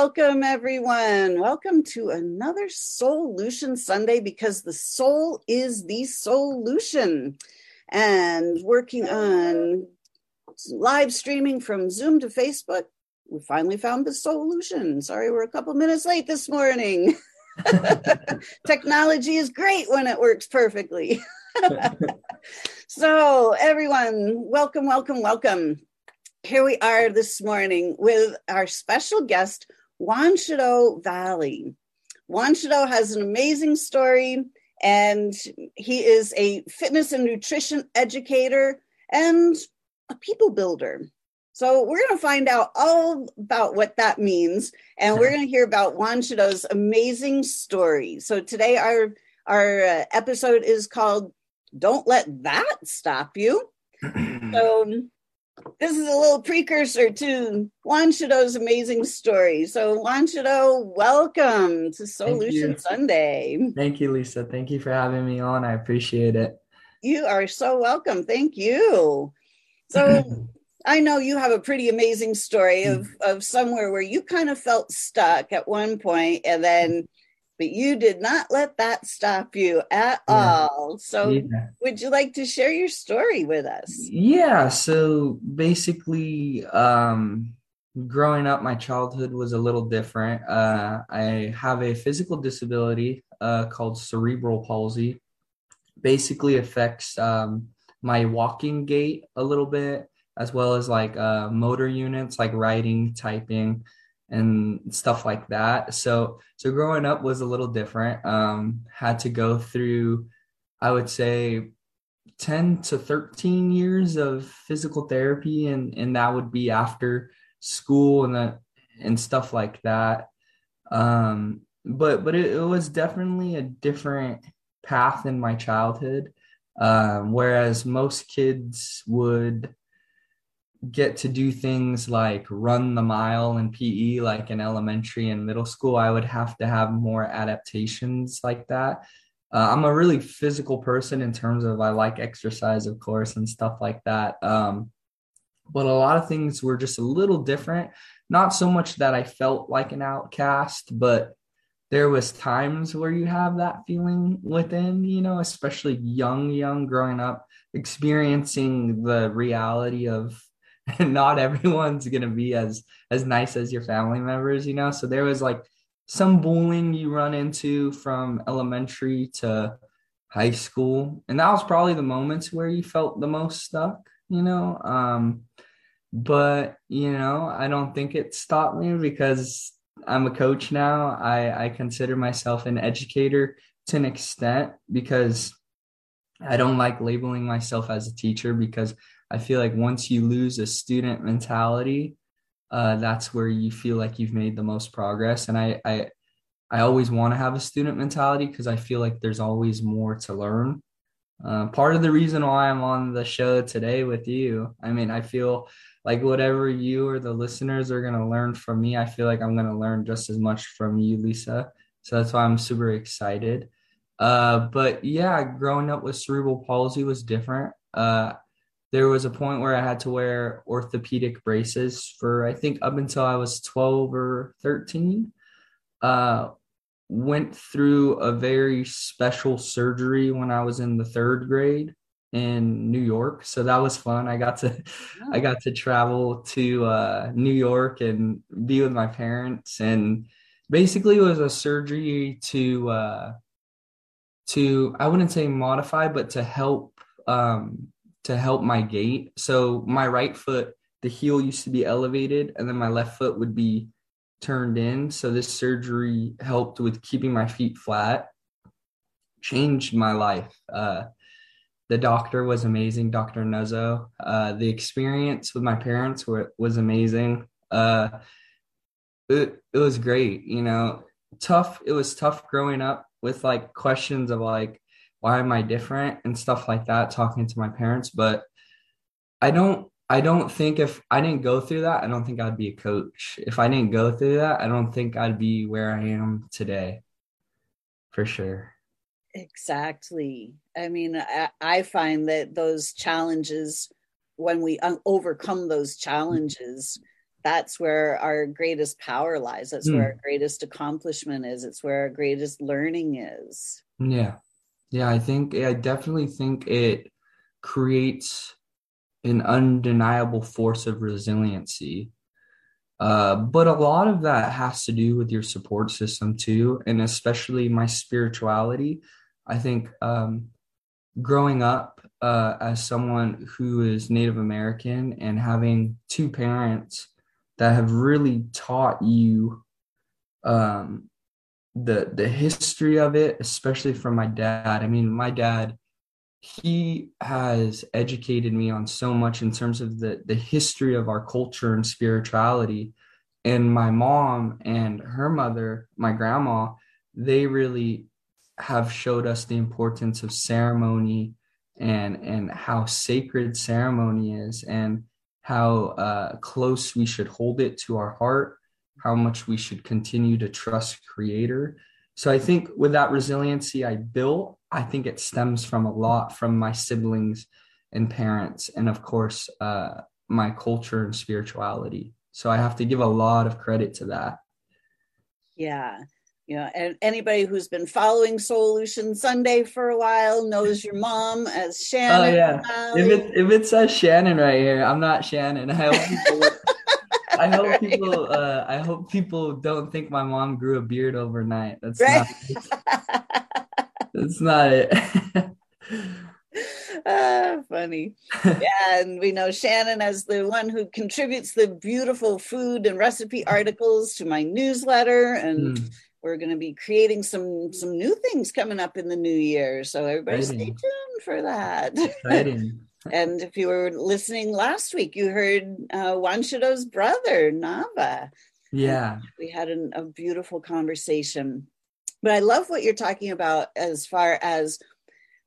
Welcome, everyone. Welcome to another Solution Sunday because the soul is the solution. And working on live streaming from Zoom to Facebook, we finally found the solution. Sorry, we're a couple minutes late this morning. Technology is great when it works perfectly. so, everyone, welcome, welcome, welcome here we are this morning with our special guest, Huanshedo Valle. Huanshedo has an amazing story, and he is a fitness and nutrition educator and a people builder. So we're going to find out all about what that means, and we're going to hear about Huanshedo's amazing story. So today, our our uh, episode is called "Don't Let That Stop You." so this is a little precursor to Huanshedo's amazing story. So, Huanshedo, welcome to Solution Sunday. Thank you, Lisa. Thank you for having me on. I appreciate it. You are so welcome. Thank you. So, I know you have a pretty amazing story of, of somewhere where you kind of felt stuck at one point and then but you did not let that stop you at yeah. all. So, yeah. would you like to share your story with us? Yeah. So, basically, um, growing up, my childhood was a little different. Uh, I have a physical disability uh, called cerebral palsy. Basically, affects um, my walking gait a little bit, as well as like uh, motor units like writing, typing and stuff like that. So so growing up was a little different. Um, had to go through, I would say, ten to thirteen years of physical therapy, and and that would be after school and that and stuff like that. Um, but but it, it was definitely a different path in my childhood. Um, whereas most kids would get to do things like run the mile in PE, like in elementary and middle school, I would have to have more adaptations like that. Uh, I'm a really physical person in terms of I like exercise, of course, and stuff like that. Um, but a lot of things were just a little different. Not so much that I felt like an outcast, but there was times where you have that feeling within, you know, especially young, young growing up, experiencing the reality of and not everyone's gonna be as as nice as your family members you know? So there was like some bullying you run into from elementary to high school and that was probably the moments where you felt the most stuck you know? Um but you know i don't think it stopped me because i'm a coach now. I i consider myself an educator to an extent because i don't like labeling myself as a teacher because I feel like once you lose a student mentality, uh, that's where you feel like you've made the most progress. And I, I, I always want to have a student mentality because I feel like there's always more to learn. Uh, part of the reason why I'm on the show today with you, I mean, I feel like whatever you or the listeners are going to learn from me, I feel like I'm going to learn just as much from you, Lisa. So that's why I'm super excited. Uh, but yeah, growing up with cerebral palsy was different. Uh, there was a point where I had to wear orthopedic braces for I think up until I was 12 or 13. Uh, went through a very special surgery when I was in the third grade in New York. So that was fun. I got to oh. I got to travel to uh, New York and be with my parents and basically it was a surgery to uh, to I wouldn't say modify but to help um, to help my gait. So my right foot, the heel used to be elevated, and then my left foot would be turned in. So this surgery helped with keeping my feet flat, changed my life. Uh, the doctor was amazing, Dr. Nuzzo. Uh, the experience with my parents were, was amazing. Uh, it, it was great, you know, tough. It was tough growing up with like questions of like, why am I different and stuff like that, talking to my parents. But I don't I don't think if I didn't go through that, I don't think I'd be a coach. If I didn't go through that, I don't think I'd be where I am today. For sure. Exactly. I mean, I, I find that those challenges, when we overcome those challenges, that's where our greatest power lies. That's mm. where our greatest accomplishment is. It's where our greatest learning is. Yeah. Yeah. I think, I definitely think it creates an undeniable force of resiliency. Uh, but a lot of that has to do with your support system too, and especially my spirituality. I think um, growing up uh, as someone who is Native American and having two parents that have really taught you um, the the history of it, especially from my dad. I mean, my dad he has educated me on so much in terms of the the history of our culture and spirituality and my mom and her mother my grandma they really have showed us the importance of ceremony and and how sacred ceremony is and how uh, close we should hold it to our heart how much we should continue to trust creator so i think with that resiliency i built I think it stems from a lot from my siblings and parents, and of course, uh, my culture and spirituality. So I have to give a lot of credit to that. Yeah. You know, and anybody who's been following Solution Sunday for a while knows your mom as Shannon. Oh yeah. If it if it says Shannon right here, I'm not Shannon. I hope people I hope right. people uh, I hope people don't think my mom grew a beard overnight. That's right. not that's not it. ah, funny. yeah, and we know Shannon as the one who contributes the beautiful food and recipe articles to my newsletter, and mm. we're going to be creating some some new things coming up in the new year. So everybody, Exciting. stay tuned for that. Exciting. And if you were listening last week, you heard uh, Huanshedo's brother Nava. Yeah, we had an, a beautiful conversation but I love what you're talking about as far as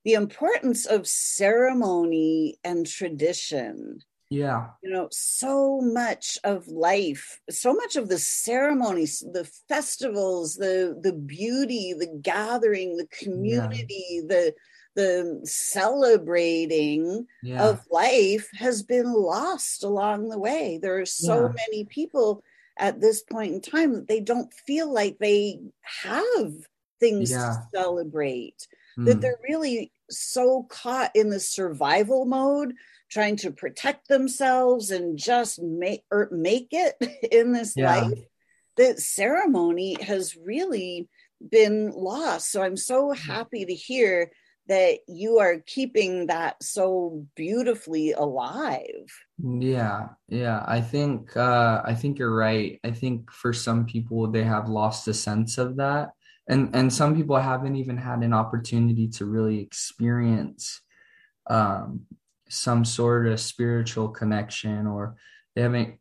the importance of ceremony and tradition. Yeah. You know, so much of life, so much of the ceremonies, the festivals, the the beauty, the gathering, the community, yeah. the the celebrating yeah. of life has been lost along the way. There are so yeah. many people at this point in time that they don't feel like they have things yeah. to celebrate mm. that hmm. they're really so caught in the survival mode trying to protect themselves and just make or make it in this life that ceremony has really been lost so i'm so happy to hear that you are keeping that so beautifully alive. Yeah yeah i think uh i think you're right. I think for some people they have lost a sense of that. And and some people haven't even had an opportunity to really experience um some sort of spiritual connection or they haven't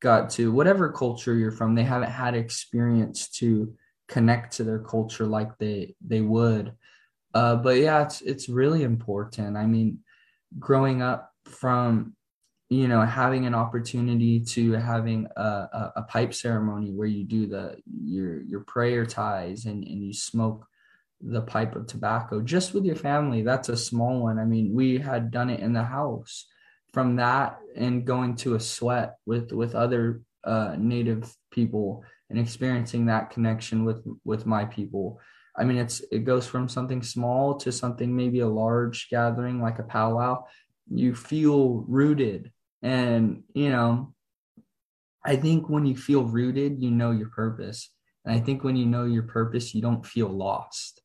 got to whatever culture you're from they haven't had experience to connect to their culture like they they would uh, but yeah, it's it's really important. I mean, growing up from you know having an opportunity to having a, a, a, pipe ceremony where you do the your your prayer ties and, and you smoke the pipe of tobacco just with your family that's a small one i mean we had done it in the house from that and going to a sweat with with other uh, native people and experiencing that connection with with my people I mean, it's it goes from something small to something maybe a large gathering like a powwow. You feel rooted, and you know, I think when you feel rooted, you know your purpose, and I think when you know your purpose, you don't feel lost.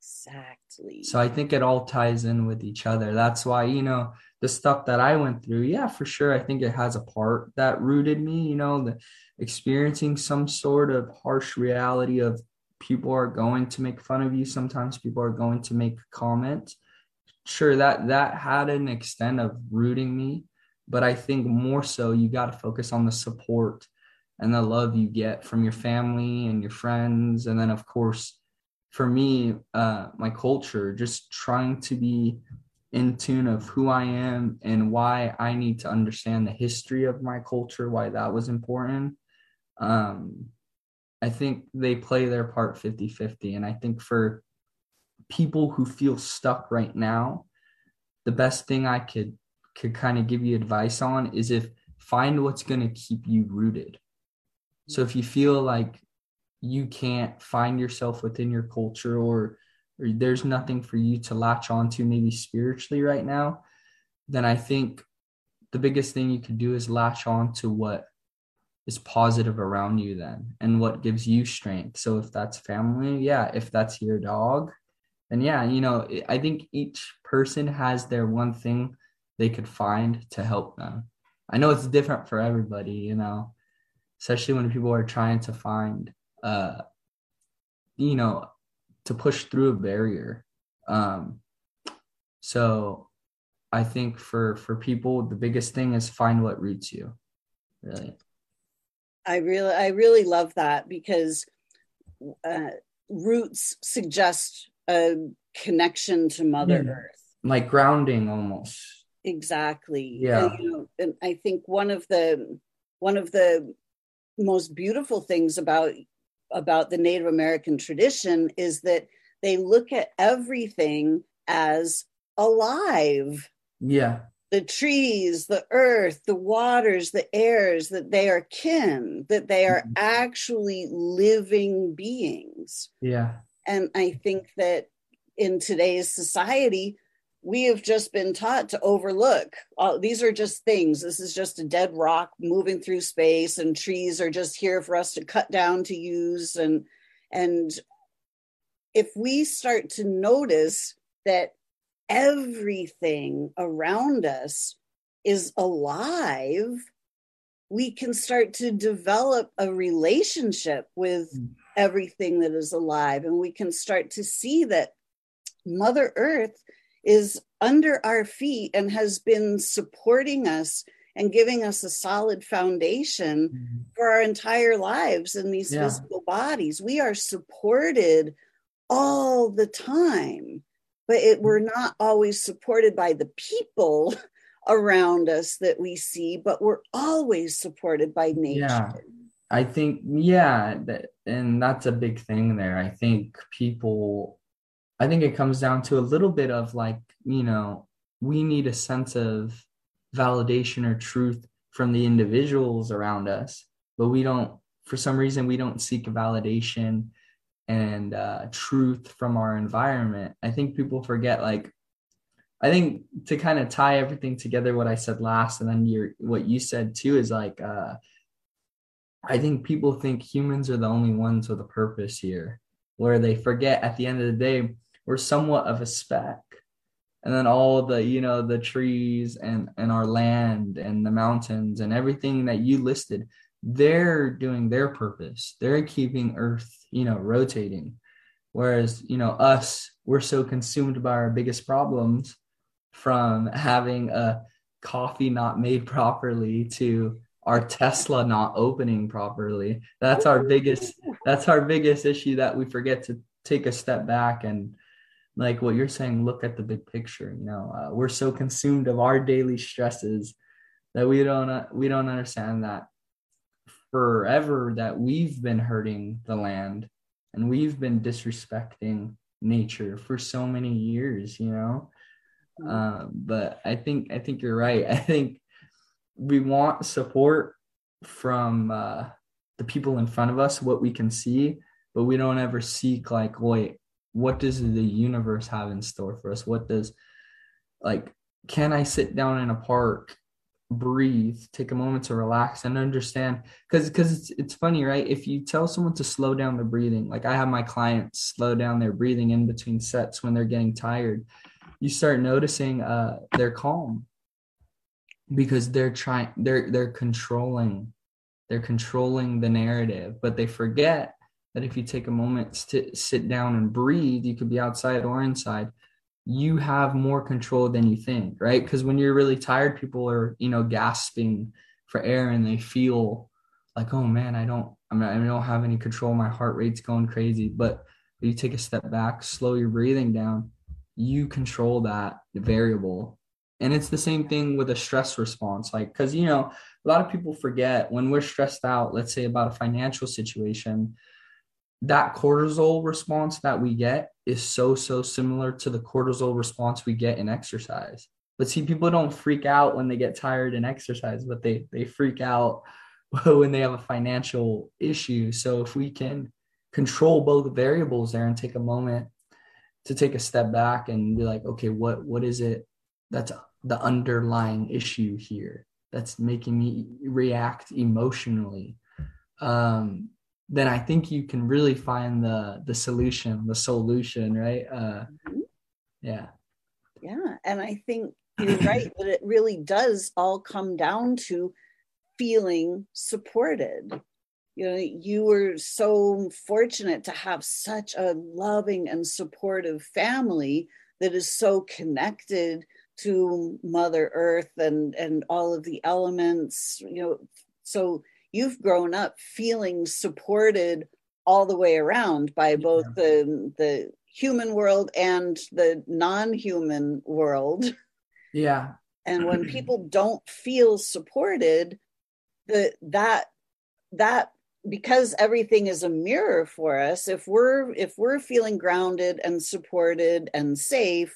Exactly. So I think it all ties in with each other. That's why you know the stuff that I went through, yeah, for sure. I think it has a part that rooted me, you know, the experiencing some sort of harsh reality of people are going to make fun of you. Sometimes people are going to make comments. Sure, that that had an extent of rooting me, but I think more so you got to focus on the support and the love you get from your family and your friends, and then of course, for me, uh, my culture, just trying to be in tune of who I am and why I need to understand the history of my culture, why that was important. Um, I think they play their part 50 50. And I think for people who feel stuck right now, the best thing I could could kind of give you advice on is if find what's going to keep you rooted. So if you feel like you can't find yourself within your culture or or there's nothing for you to latch onto maybe spiritually right now, then I think the biggest thing you can do is latch on to what is positive around you then and what gives you strength. So if that's family, yeah, if that's your dog, then yeah, you know, I think each person has their one thing they could find to help them. I know it's different for everybody, you know, especially when people are trying to find uh you know to push through a barrier. Um, so I think for for people, the biggest thing is find what roots you. Really. I really I really love that because uh, roots suggest a connection to Mother yeah. Earth, like grounding almost. Exactly. Yeah. And, you know, and I think one of the one of the most beautiful things about about the Native American tradition is that they look at everything as alive. Yeah. The trees, the earth, the waters, the airs, that they are kin, that they are mm-hmm. actually living beings. Yeah. And I think that in today's society, we have just been taught to overlook all, these are just things this is just a dead rock moving through space and trees are just here for us to cut down to use and and if we start to notice that everything around us is alive we can start to develop a relationship with mm. everything that is alive and we can start to see that mother earth is under our feet and has been supporting us and giving us a solid foundation mm-hmm. for our entire lives in these yeah. physical bodies. We are supported all the time, but it, we're mm-hmm. not always supported by the people around us that we see, but we're always supported by nature. Yeah. I think, yeah, that, and that's a big thing there. I think people I think it comes down to a little bit of like, you know, we need a sense of validation or truth from the individuals around us, but we don't, for some reason, we don't seek validation and uh, truth from our environment. I think people forget, like, I think to kind of tie everything together, what I said last, and then your what you said too is like, uh, I think people think humans are the only ones with a purpose here, where they forget at the end of the day we're somewhat of a speck and then all the you know the trees and and our land and the mountains and everything that you listed they're doing their purpose. They're keeping earth you know rotating. Whereas you know us we're so consumed by our biggest problems from having a coffee not made properly to our tesla not opening properly. That's our biggest that's our biggest issue that we forget to take a step back and like what you're saying look at the big picture you know. Uh, we're so consumed of our daily stresses that we don't uh, we don't understand that forever that we've been hurting the land and we've been disrespecting nature for so many years you know? Mm-hmm. uh, but i think i think you're right. I think we want support from uh, the people in front of us what we can see but we don't ever seek like wait what does the universe have in store for us? What does like can i sit down in a park breathe take a moment to relax and understand. Because because it's, it's funny right? If you tell someone to slow down their breathing like i have my clients slow down their breathing in between sets when they're getting tired you start noticing uh they're calm. Because they're trying they're they're controlling they're controlling the narrative but they forget that if you take a moment to sit down and breathe you could be outside or inside you have more control than you think right? Because when you're really tired people are you know gasping for air and they feel like oh man i don't i mean i don't have any control. My heart rate's going crazy. But you take a step back slow your breathing down you control that variable. And it's the same thing with a stress response. Like, because, you know, a lot of people forget when we're stressed out, let's say about a financial situation, that cortisol response that we get is so, so similar to the cortisol response we get in exercise. But see, people don't freak out when they get tired in exercise, but they, they freak out when they have a financial issue. So if we can control both variables there and take a moment to take a step back and be like, okay, what, what is it that's the underlying issue here that's making me react emotionally um, then i think you can really find the the solution the solution right? Uh, mm-hmm. yeah. Yeah and i think you're right that it really does all come down to feeling supported. You know you were so fortunate to have such a loving and supportive family that is so connected to mother earth and and all of the elements you know so you've grown up feeling supported all the way around by both yeah. the the human world and the non-human world yeah and when people don't feel supported the that that because everything is a mirror for us if we're if we're feeling grounded and supported and safe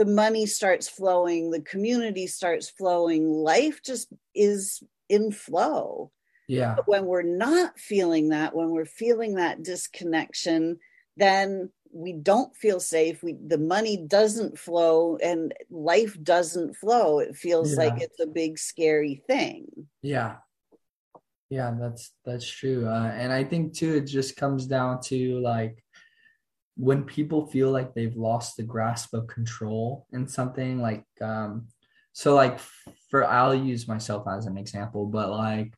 the money starts flowing, the community starts flowing, life just is in flow. Yeah. But when we're not feeling that, when we're feeling that disconnection, then we don't feel safe. We the money doesn't flow and life doesn't flow. It feels yeah. like it's a big scary thing. Yeah. Yeah, that's that's true. Uh, and I think too it just comes down to like when people feel like they've lost the grasp of control in something like um so like for I'll use myself as an example but like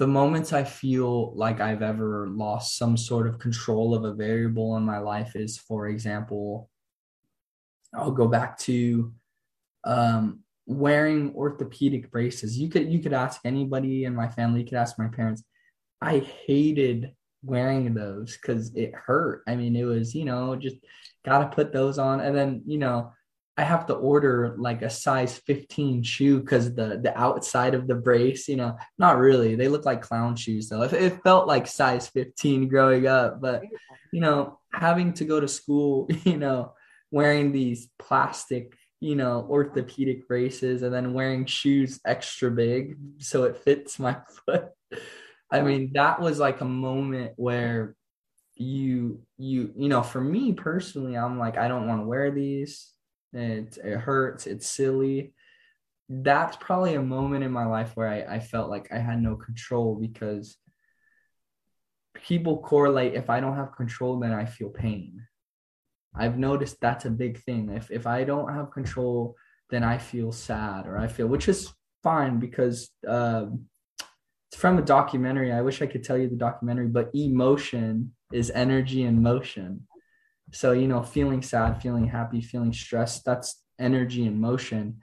the moments I feel like I've ever lost some sort of control of a variable in my life is for example I'll go back to um wearing orthopedic braces you could you could ask anybody in my family you could ask my parents I hated wearing those because it hurt. I mean, it was, you know, just got to put those on. And then, you know, I have to order like a size 15 shoe because the the outside of the brace, you know, not really. They look like clown shoes though. It, it felt like size 15 growing up, but you know, having to go to school, you know, wearing these plastic, you know, orthopedic braces and then wearing shoes extra big so it fits my foot. I mean, that was like a moment where you you you know, for me personally, I'm like, I don't want to wear these. It it hurts. It's silly. That's probably a moment in my life where I, I felt like I had no control because people correlate if I don't have control, then I feel pain. I've noticed that's a big thing. If if I don't have control, then I feel sad or I feel which is fine because um, it's from a documentary. I wish I could tell you the documentary, but emotion is energy in motion. So, you know, feeling sad, feeling happy, feeling stressed, that's energy and motion.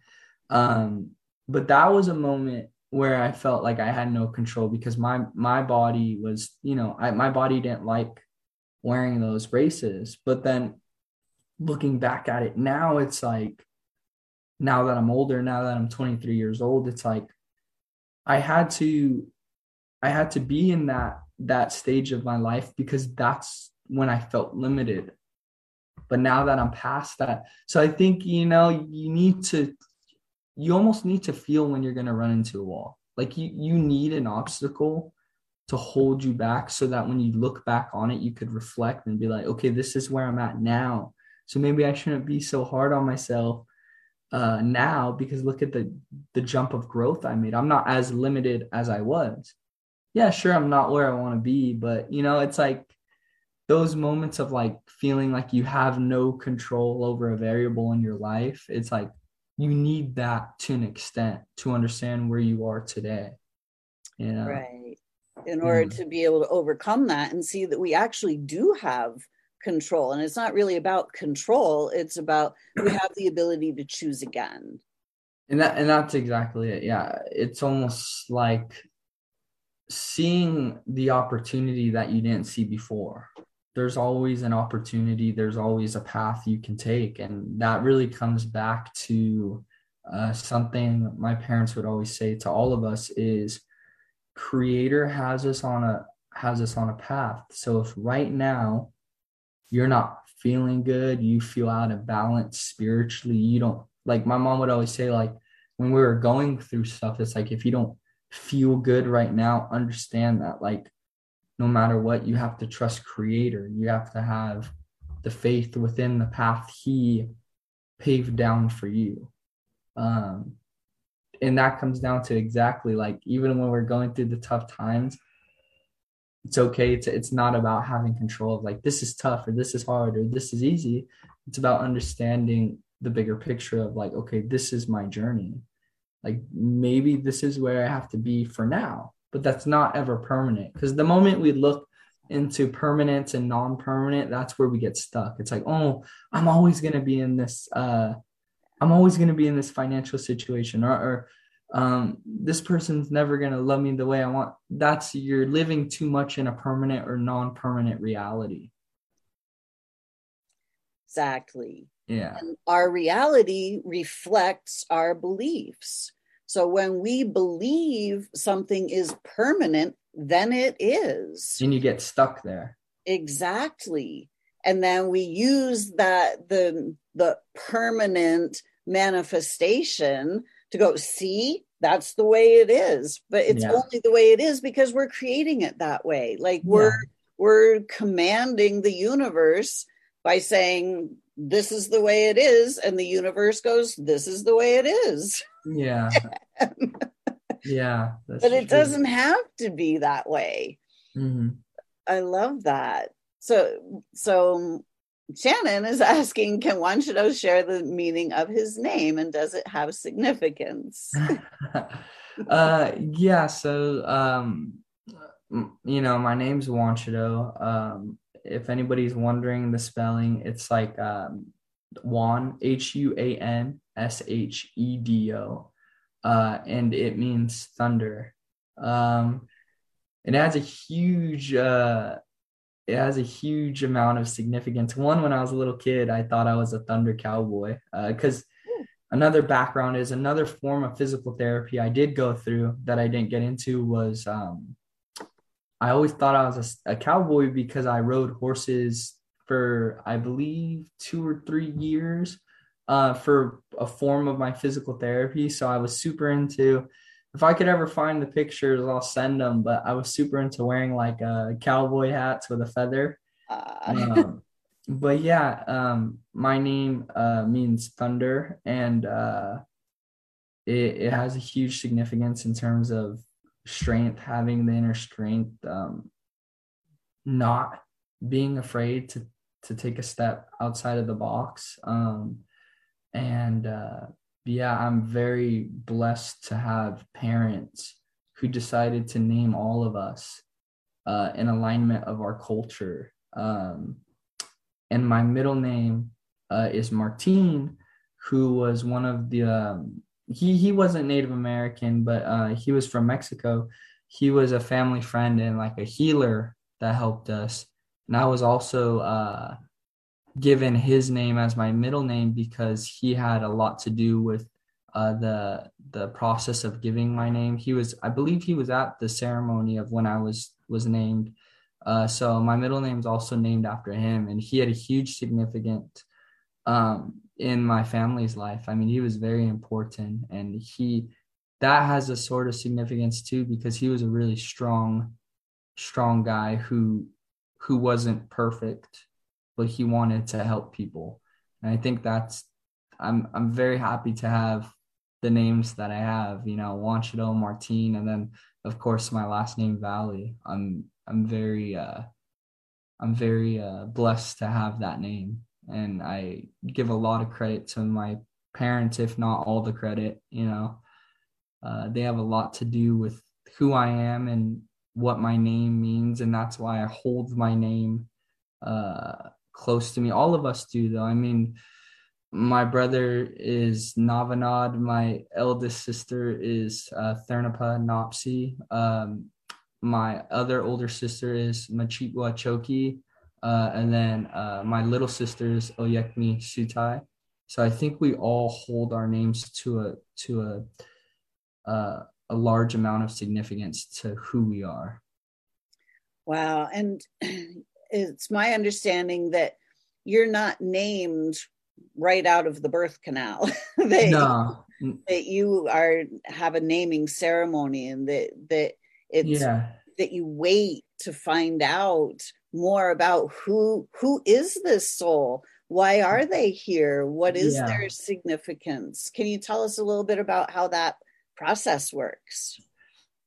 Um, but that was a moment where I felt like I had no control because my my body was, you know, I, my body didn't like wearing those braces. But then looking back at it now, it's like now that I'm older, now that I'm 23 years old, it's like I had to I had to be in that that stage of my life because that's when I felt limited. But now that I'm past that, so I think you know you need to you almost need to feel when you're going to run into a wall. Like you you need an obstacle to hold you back so that when you look back on it you could reflect and be like, okay, this is where I'm at now. So maybe I shouldn't be so hard on myself uh, now because look at the the jump of growth I made. I'm not as limited as I was yeah, sure, I'm not where I want to be, but you know, it's like those moments of like feeling like you have no control over a variable in your life. It's like you need that to an extent to understand where you are today. You know? Right. In order mm. to be able to overcome that and see that we actually do have control. And it's not really about control, it's about we have the ability to choose again. And that and that's exactly it. Yeah. It's almost like seeing the opportunity that you didn't see before there's always an opportunity there's always a path you can take. And that really comes back to uh, something my parents would always say to all of us is creator has us on a has us on a path. So if right now you're not feeling good you feel out of balance spiritually you don't like my mom would always say like when we were going through stuff it's like if you don't feel good right now, understand that like no matter what, you have to trust creator. You have to have the faith within the path he paved down for you. Um, and that comes down to exactly like even when we're going through the tough times, it's okay. It's it's not about having control of like this is tough or this is hard or this is easy. It's about understanding the bigger picture of like, okay, this is my journey like maybe this is where I have to be for now, but that's not ever permanent. Because the moment we look into permanence and non-permanent, that's where we get stuck. It's like, oh, I'm always gonna be in this. Uh, I'm always gonna be in this financial situation, or, or um, this person's never gonna love me the way I want. That's you're living too much in a permanent or non-permanent reality. Exactly. Yeah. And our reality reflects our beliefs. So when we believe something is permanent, then it is. And you get stuck there. Exactly. And then we use that the the permanent manifestation to go, see, that's the way it is. But it's yeah. only the way it is because we're creating it that way. Like we're yeah. we're commanding the universe by saying this is the way it is and the universe goes this is the way it is yeah. Yeah but it doesn't have to be that way. Mm-hmm. i love that. So so shannon is asking can Shudo share the meaning of his name and does it have significance? Uh yeah so um you know my name's Shudo. um if anybody's wondering the spelling, it's like um, Juan, H U A N S H E D O, uh, and it means thunder. Um, it has a huge, uh, it has a huge amount of significance. One, when I was a little kid, I thought I was a thunder cowboy because. Uh, another background is another form of physical therapy I did go through that I didn't get into was um, I always thought I was a, a, cowboy because I rode horses for I believe two or three years uh, for a form of my physical therapy. So I was super into. If I could ever find the pictures, I'll send them. But I was super into wearing like uh, cowboy hats with a feather. Uh. Um, but yeah, um, my name uh, means thunder, and uh, it, it has a huge significance in terms of strength, having the inner strength, um, not being afraid to to take a step outside of the box. Um, and uh, yeah, I'm very blessed to have parents who decided to name all of us uh, in alignment of our culture. Um, and my middle name uh, is Martin, who was one of the um, he he wasn't Native American, but uh, he was from Mexico. He was a family friend and like a healer that helped us. And I was also uh, given his name as my middle name because he had a lot to do with uh, the the process of giving my name. He was, I believe, he was at the ceremony of when I was was named. Uh, so my middle name is also named after him, and he had a huge significant um, in my family's life. I mean, he was very important and he that has a sort of significance too because he was a really strong strong guy who who wasn't perfect but he wanted to help people. And I think that's I'm I'm very happy to have the names that I have, you know, Huanshedo, Martin, and then of course my last name Valle. I'm I'm very uh I'm very uh blessed to have that name and I give a lot of credit to my parents, if not all the credit. You know, uh, they have a lot to do with who I am and what my name means, and that's why I hold my name uh, close to me. All of us do, though. I mean, my brother is Navanad. My eldest sister is uh, Thernapa Nopsi. Um, my other older sister is Machipwa Choki. Uh, and then uh, my little sister is Oyekmi Sutai. So I think we all hold our names to a to a uh, a large amount of significance to who we are. Wow, and it's my understanding that you're not named right out of the birth canal. that, no. that you are have a naming ceremony and that that it's yeah. that you wait to find out more about who who is this soul why are they here what is yeah. their significance can you tell us a little bit about how that process works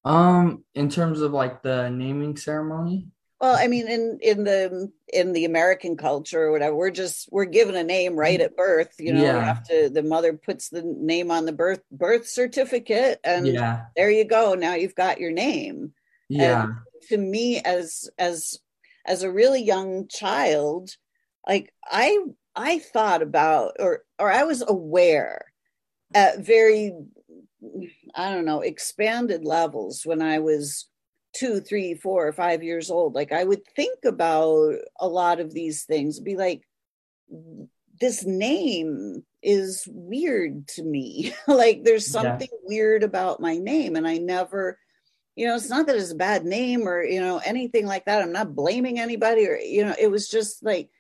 um in terms of like the naming ceremony well i mean in in the in the american culture or whatever we're just we're given a name right at birth you know yeah. to the mother puts the name on the birth birth certificate and yeah. there you go now you've got your name yeah and to me as as as a really young child like i i thought about or or i was aware at very i don't know expanded levels when i was two three four or five years old like i would think about a lot of these things be like this name is weird to me like there's something yeah. weird about my name and i never you know, it's not that it's a bad name or, you know, anything like that. I'm not blaming anybody or, you know, it was just like,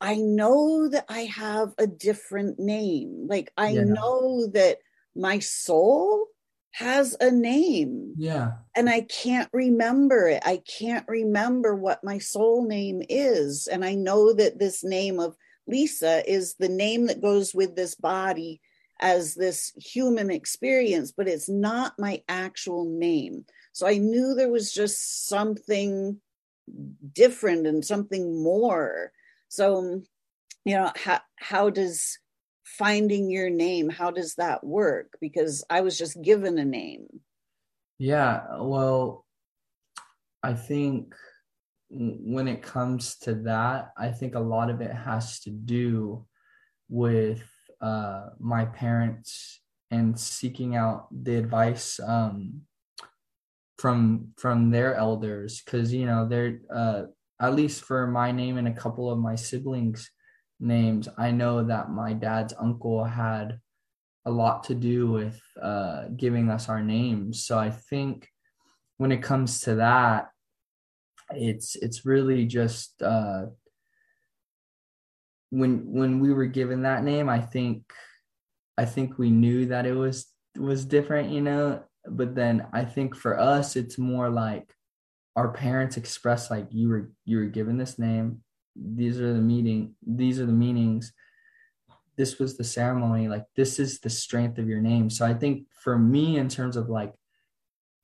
I know that I have a different name. Like, I yeah. know that my soul has a name. Yeah. And I can't remember it. I can't remember what my soul name is. And I know that this name of Lisa is the name that goes with this body as this human experience, but it's not my actual name. So I knew there was just something different and something more. So, you know, how, how does finding your name, how does that work? Because I was just given a name. Yeah, well, I think when it comes to that, I think a lot of it has to do with uh, my parents and seeking out the advice um, from from their elders because you know they're uh, at least for my name and a couple of my siblings names i know that my dad's uncle had a lot to do with uh, giving us our names so i think when it comes to that it's it's really just uh, when when we were given that name, I think I think we knew that it was was different, you know. But then I think for us, it's more like our parents express like you were you were given this name. These are the meeting. These are the meanings. This was the ceremony. Like this is the strength of your name. So I think for me, in terms of like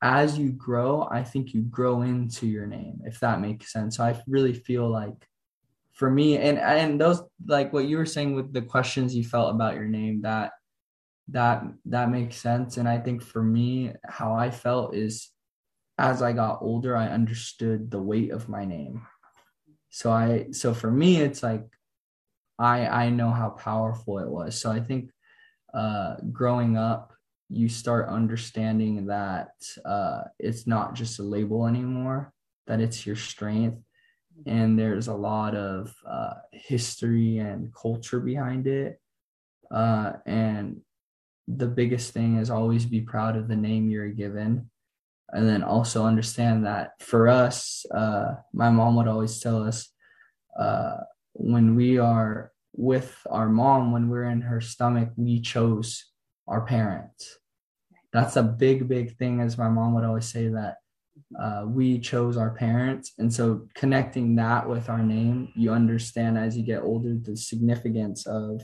as you grow, I think you grow into your name, if that makes sense. So I really feel like for me and and those like what you were saying with the questions you felt about your name that that that makes sense and i think for me how i felt is as i got older i understood the weight of my name so i so for me it's like i i know how powerful it was so i think uh growing up you start understanding that uh it's not just a label anymore that it's your strength and there's a lot of uh, history and culture behind it. Uh, and the biggest thing is always be proud of the name you're given. And then also understand that for us, uh, my mom would always tell us uh, when we are with our mom, when we're in her stomach, we chose our parents. That's a big, big thing, as my mom would always say that uh, we chose our parents and so connecting that with our name you understand as you get older the significance of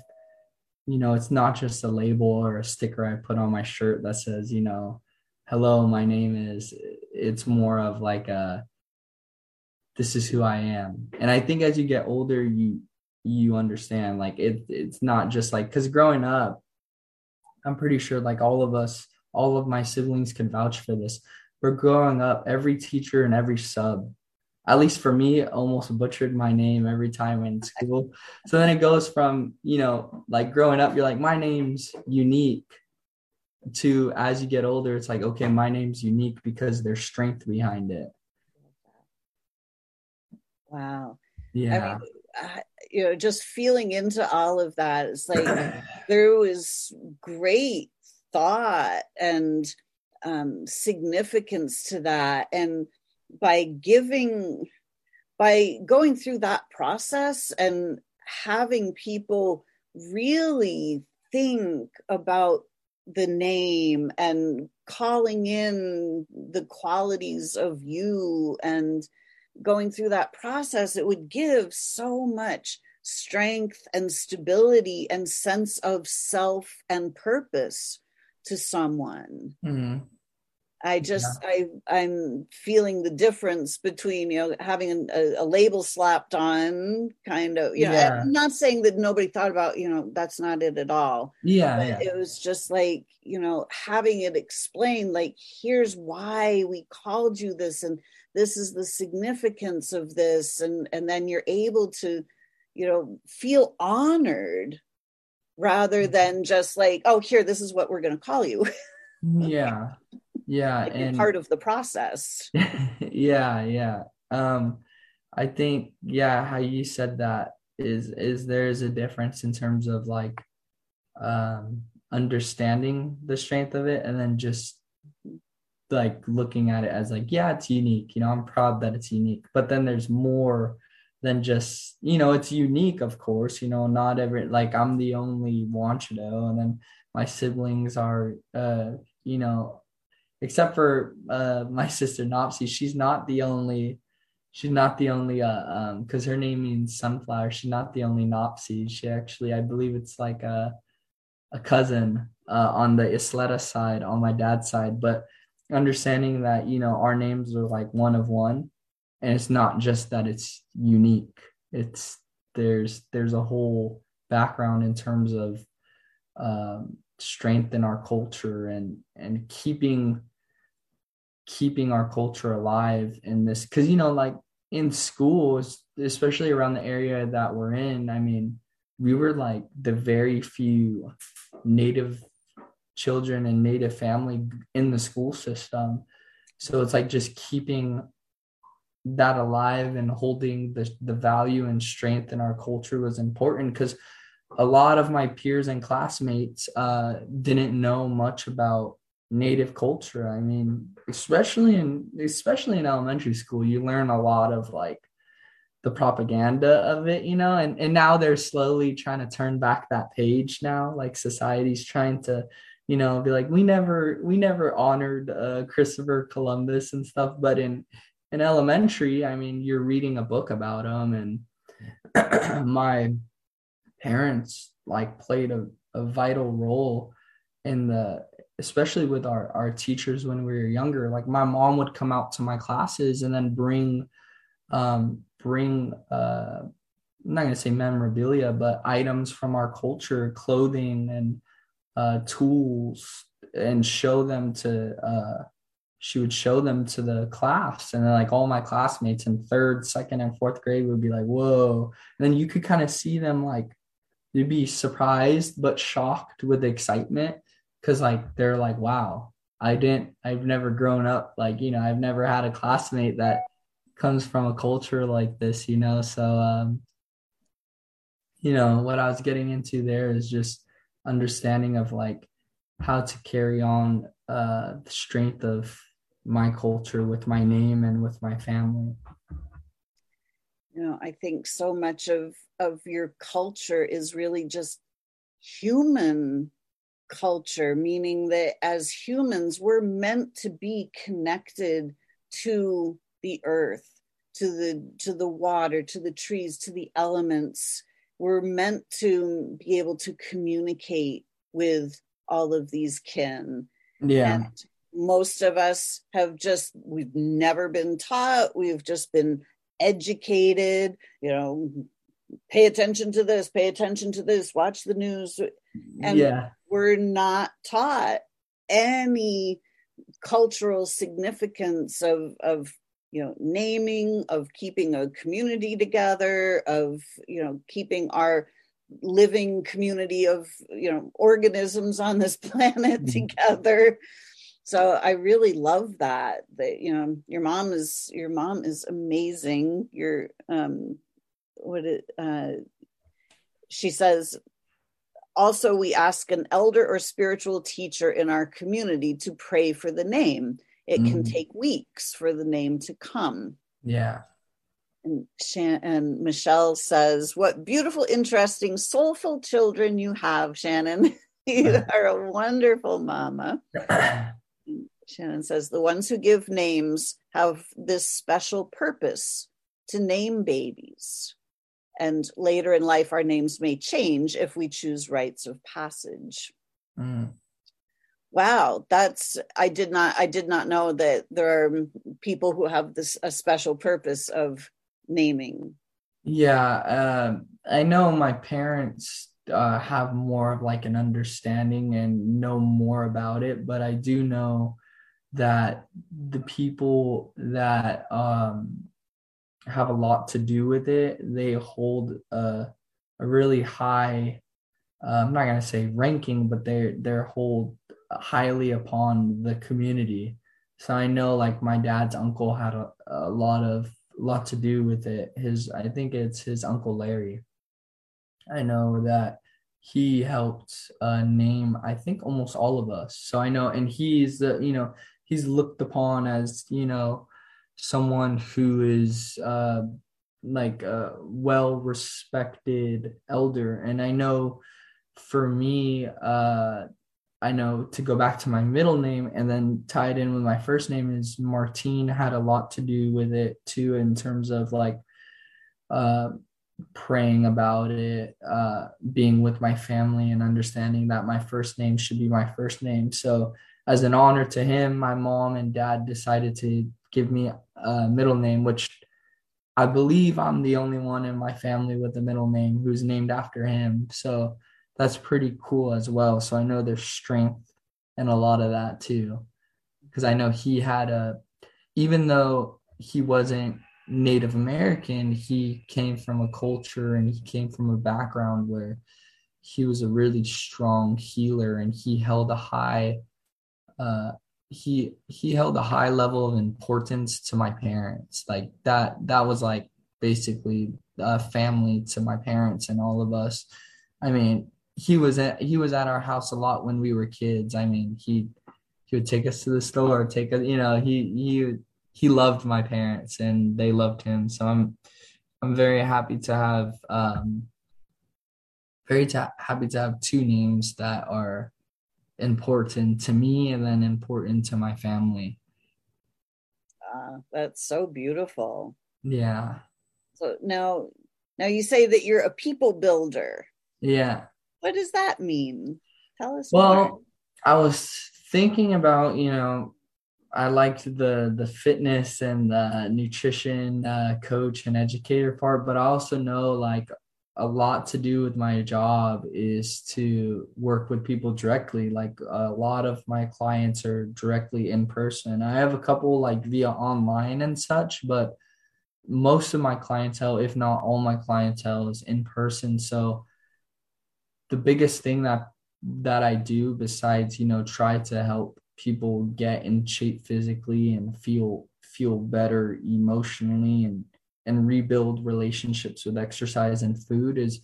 you know it's not just a label or a sticker i put on my shirt that says you know hello my name is it's more of like a this is who i am and i think as you get older you you understand like it it's not just like because growing up I'm pretty sure like all of us, all of my siblings can vouch for this. We're growing up, every teacher and every sub, at least for me, almost butchered my name every time in school. So then it goes from, you know, like growing up, you're like, my name's unique to as you get older, it's like, okay, my name's unique because there's strength behind it. Wow. Yeah. I mean, uh, you know, just feeling into all of that, it's like there was great thought and um, significance to that. And by giving, by going through that process and having people really think about the name and calling in the qualities of you and going through that process, it would give so much strength and stability and sense of self and purpose to someone. Mm-hmm. I just yeah. I I'm feeling the difference between you know having a, a label slapped on kind of you know yeah. I'm not saying that nobody thought about you know that's not it at all yeah, yeah it was just like you know having it explained like here's why we called you this and this is the significance of this and and then you're able to you know feel honored rather mm-hmm. than just like oh here this is what we're going to call you yeah yeah like and part of the process. Yeah yeah. Um i think yeah how you said that is is there is a difference in terms of like um understanding the strength of it and then just like looking at it as like yeah it's unique you know i'm proud that it's unique. But then there's more than just you know it's unique of course you know not every like i'm the only Huanshedo and then my siblings are uh you know except for uh my sister nopsy she's not the only she's not the only uh um because her name means sunflower. She's not the only nopsy. She actually i believe it's like a a cousin uh on the isleta side on my dad's side. But understanding that you know our names are like one of one and it's not just that it's unique. It's there's there's a whole background in terms of um, strength in our culture and and keeping keeping our culture alive in this because you know like in schools especially around the area that we're in i mean we were like the very few native children and native family in the school system. So it's like just keeping that alive and holding the, the value and strength in our culture was important because a lot of my peers and classmates uh, didn't know much about native culture. I mean especially in especially in elementary school you learn a lot of like the propaganda of it you know? And and now they're slowly trying to turn back that page now. Like society's trying to you know be like we never we never honored uh, christopher columbus and stuff but in in elementary i mean you're reading a book about him and my parents like played a, a vital role in the especially with our our teachers when we were younger like my mom would come out to my classes and then bring um bring uh I'm not going to say memorabilia, but items from our culture, clothing and uh, tools and show them to uh, she would show them to the class. And then like all my classmates in third second and fourth grade would be like whoa. And then you could kind of see them like you'd be surprised but shocked with excitement because like they're like wow i didn't i've never grown up like you know i've never had a classmate that comes from a culture like this you know? So um you know what i was getting into there is just understanding of like how to carry on uh, the strength of my culture with my name and with my family. You know i think so much of of your culture is really just human culture meaning that as humans we're meant to be connected to the earth to the to the water to the trees to the elements we're meant to be able to communicate with all of these kin. Yeah. And most of us have just, we've never been taught, we've just been educated, you know, pay attention to this, pay attention to this, watch the news. And yeah. we're not taught any cultural significance of of you know naming of keeping a community together of you know keeping our living community of you know organisms on this planet mm-hmm. together so i really love that that you know your mom is your mom is amazing your um what it uh she says also we ask an elder or spiritual teacher in our community to pray for the name it mm. can take weeks for the name to come yeah and, Shan- and Michelle says, What beautiful, interesting, soulful children you have, Shannon. you are a wonderful mama. Shannon says, The ones who give names have this special purpose to name babies. And later in life, our names may change if we choose rites of passage. Mm. Wow, that's I did not I did not know that there are people who have this a special purpose of naming? Yeah, uh, I know my parents uh, have more of like an understanding and know more about it, but I do know that the people that um, have a lot to do with it, they hold a, a really high. Uh, I'm not gonna say ranking, but they they're hold highly upon the community. So I know like my dad's uncle had a, a lot of lot to do with it. His, I think it's his uncle Larry. I know that he helped uh, name, I think, almost all of us. So I know, and he's, uh, you know, he's looked upon as, you know, someone who is uh, like a well respected elder. And I know for me, uh, I know to go back to my middle name and then tie it in with my first name is Martine had a lot to do with it too in terms of like uh, praying about it, uh, being with my family and understanding that my first name should be my first name. So as an honor to him, my mom and dad decided to give me a middle name, which I believe I'm the only one in my family with a middle name who's named after him. So that's pretty cool as well. So I know there's strength in a lot of that too. Because I know he had a, even though he wasn't Native American, he came from a culture and he came from a background where he was a really strong healer and he held a high, uh, he he held a high level of importance to my parents. Like that that was like basically a family to my parents and all of us. I mean, he was at he was at our house a lot when we were kids. I mean, he he would take us to the store, take us, you know, he he he loved my parents and they loved him. So I'm I'm very happy to have um very ta- happy to have two names that are important to me and then important to my family. Uh, that's so beautiful. Yeah. So now now you say that you're a people builder. Yeah. What does that mean? Tell us well, more. I was thinking about, you know, I liked the the fitness and the nutrition uh, coach and educator part, but I also know like a lot to do with my job is to work with people directly. Like a lot of my clients are directly in person. I have a couple like via online and such, but most of my clientele, if not all my clientele, is in person. So the biggest thing that that I do besides you know try to help people get in shape physically and feel feel better emotionally and and rebuild relationships with exercise and food is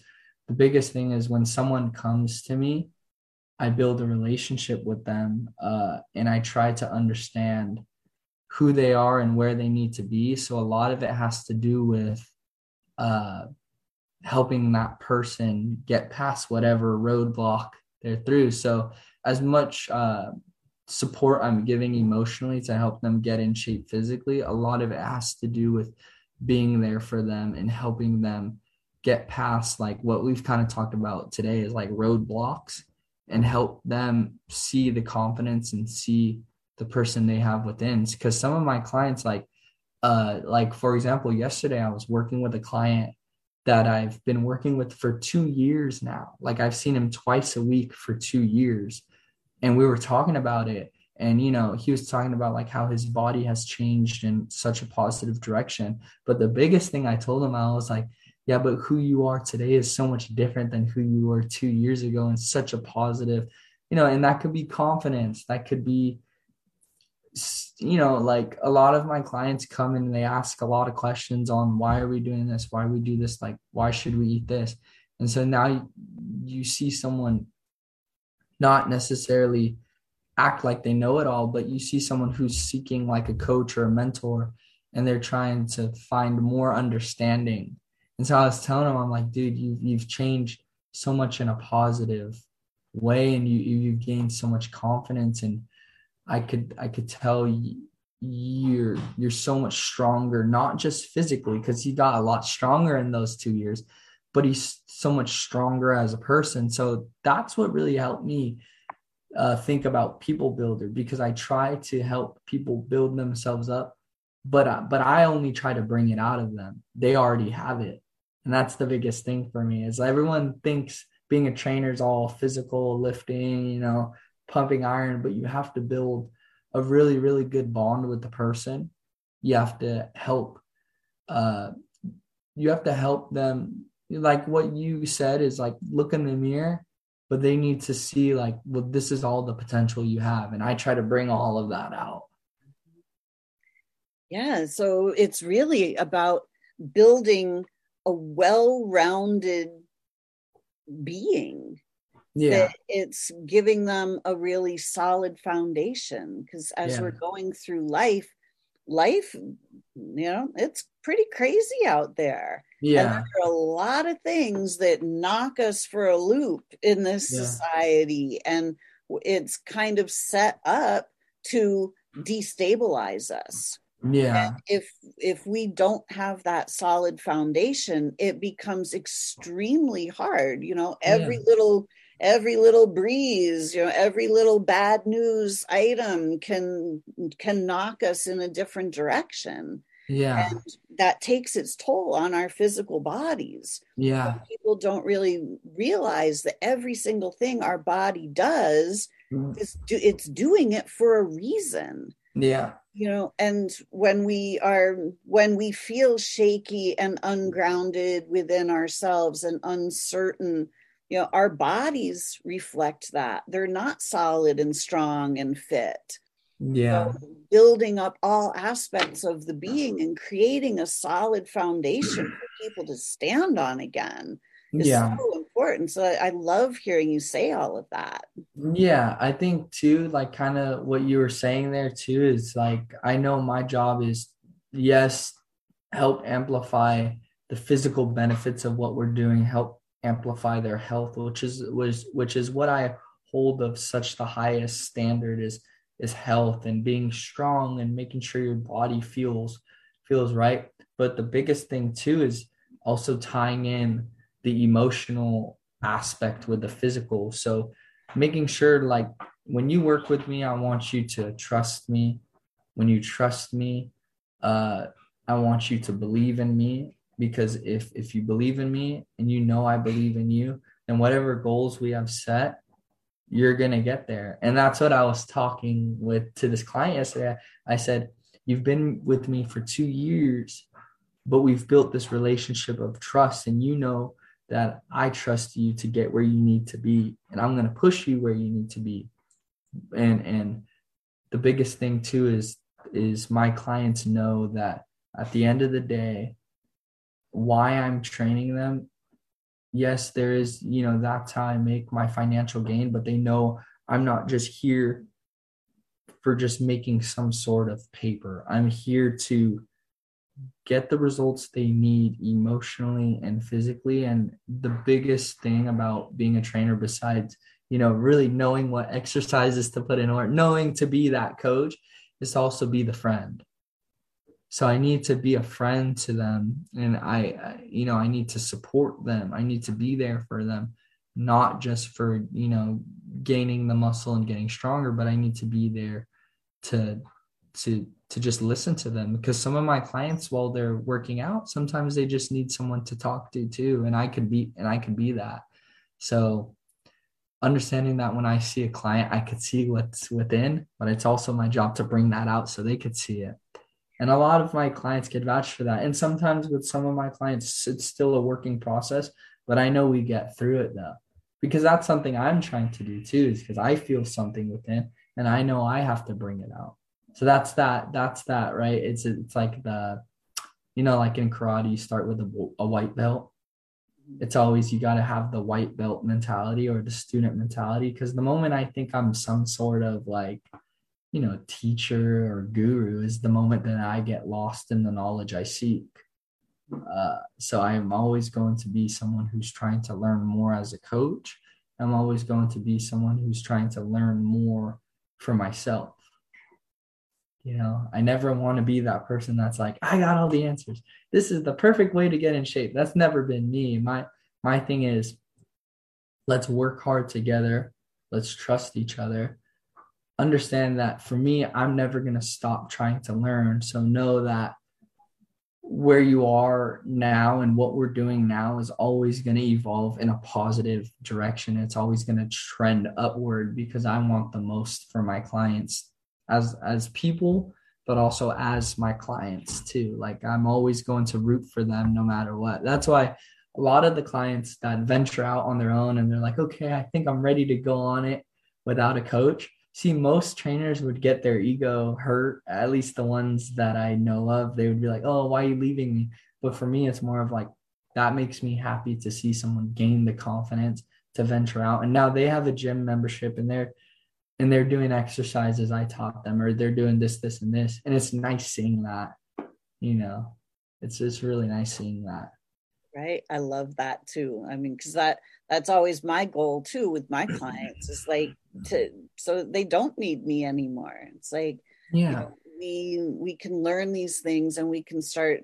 the biggest thing is when someone comes to me i build a relationship with them uh, and i try to understand who they are and where they need to be so a lot of it has to do with uh, helping that person get past whatever roadblock they're through. So as much uh, support I'm giving emotionally to help them get in shape physically, a lot of it has to do with being there for them and helping them get past like what we've kind of talked about today is like roadblocks and help them see the confidence and see the person they have within because some of my clients like uh like for example yesterday I was working with a client that I've been working with for two years now. Like I've seen him twice a week for two years. And we were talking about it. And, you know, he was talking about like how his body has changed in such a positive direction. But the biggest thing I told him, I was like, yeah, but who you are today is so much different than who you were two years ago and such a positive, you know, and that could be confidence. That could be, you know, like a lot of my clients come and they ask a lot of questions on why are we doing this? Why we do this? Like, why should we eat this? And so now you, you see someone not necessarily act like they know it all, but you see someone who's seeking like a coach or a mentor and they're trying to find more understanding. And so I was telling him, I'm like, dude, you, you've changed so much in a positive way and you, you've gained so much confidence and I could I could tell you're you're so much stronger, not just physically, because he got a lot stronger in those two years, but he's so much stronger as a person. So that's what really helped me uh, think about people builder because I try to help people build themselves up, but but I only try to bring it out of them. They already have it, and that's the biggest thing for me. Is everyone thinks being a trainer is all physical lifting, you know, pumping iron, but you have to build a really, really good bond with the person. You have to help, uh, you have to help them. Like what you said is like look in the mirror, but they need to see like, well, this is all the potential you have. And I try to bring all of that out. Yeah. So it's really about building a well rounded being yeah it's giving them a really solid foundation because as yeah. we're going through life life you know it's pretty crazy out there. Yeah. and there are a lot of things that knock us for a loop in this yeah. society and it's kind of set up to destabilize us. Yeah. And if if we don't have that solid foundation it becomes extremely hard you know every yeah. little every little breeze you know every little bad news item can can knock us in a different direction yeah. And that takes its toll on our physical bodies. Yeah. But people don't really realize that every single thing our body does mm. is do, it's doing it for a reason. Yeah. You know and when we are when we feel shaky and ungrounded within ourselves and uncertain you know our bodies reflect that. They're not solid and strong and fit yeah. so building up all aspects of the being and creating a solid foundation for people to stand on again is yeah. so important. So I, I love hearing you say all of that. Yeah i think too like kind of what you were saying there too is like i know my job is yes help amplify the physical benefits of what we're doing help amplify their health, which is was which is what I hold of such the highest standard is is health and being strong and making sure your body feels feels right. But the biggest thing too is also tying in the emotional aspect with the physical. So making sure like when you work with me, I want you to trust me. When you trust me, uh, I want you to believe in me because if if you believe in me and you know I believe in you, then whatever goals we have set, you're gonna get there. And that's what I was talking with to this client yesterday. I said, You've been with me for two years, but we've built this relationship of trust, and you know that I trust you to get where you need to be, and I'm gonna push you where you need to be. And and the biggest thing too is is my clients know that at the end of the day why I'm training them. Yes, there is, you know, that's how I make my financial gain, but they know I'm not just here for just making some sort of paper. I'm here to get the results they need emotionally and physically. And the biggest thing about being a trainer, besides, you know, really knowing what exercises to put in or knowing to be that coach, is to also be the friend so i need to be a friend to them and I, you know i need to support them. I need to be there for them not just for you know gaining the muscle and getting stronger but i need to be there to to to just listen to them. Because some of my clients while they're working out sometimes they just need someone to talk to too and i could be and i could be that. So understanding that when i see a client i could see what's within but it's also my job to bring that out so they could see it and a lot of my clients get vouch for that. And sometimes with some of my clients it's still a working process but i know we get through it though. Because that's something i'm trying to do too is because i feel something within and i know i have to bring it out. So that's that that's that right? It's it's like the you know like in karate you start with a, a white belt. It's always you got to have the white belt mentality or the student mentality because the moment i think i'm some sort of like you know teacher or guru is the moment that i get lost in the knowledge i seek uh, so i'm always going to be someone who's trying to learn more as a coach i'm always going to be someone who's trying to learn more for myself you know, I never want to be that person that's like, I got all the answers. This is the perfect way to get in shape. That's never been me. My my thing is let's work hard together. Let's trust each other. Understand that for me, I'm never going to stop trying to learn. So know that where you are now and what we're doing now is always going to evolve in a positive direction. It's always going to trend upward because I want the most for my clients as as people but also as my clients too like i'm always going to root for them no matter what that's why a lot of the clients that venture out on their own and they're like okay i think i'm ready to go on it without a coach see most trainers would get their ego hurt at least the ones that i know of they would be like oh why are you leaving me but for me it's more of like that makes me happy to see someone gain the confidence to venture out and now they have a gym membership and they're and they're doing exercises I taught them, or they're doing this, this, and this. And it's nice seeing that, you know, it's just really nice seeing that. Right. I love that too. I mean, because that that's always my goal too with my clients is like to so they don't need me anymore. It's like yeah. You know, we we can learn these things and we can start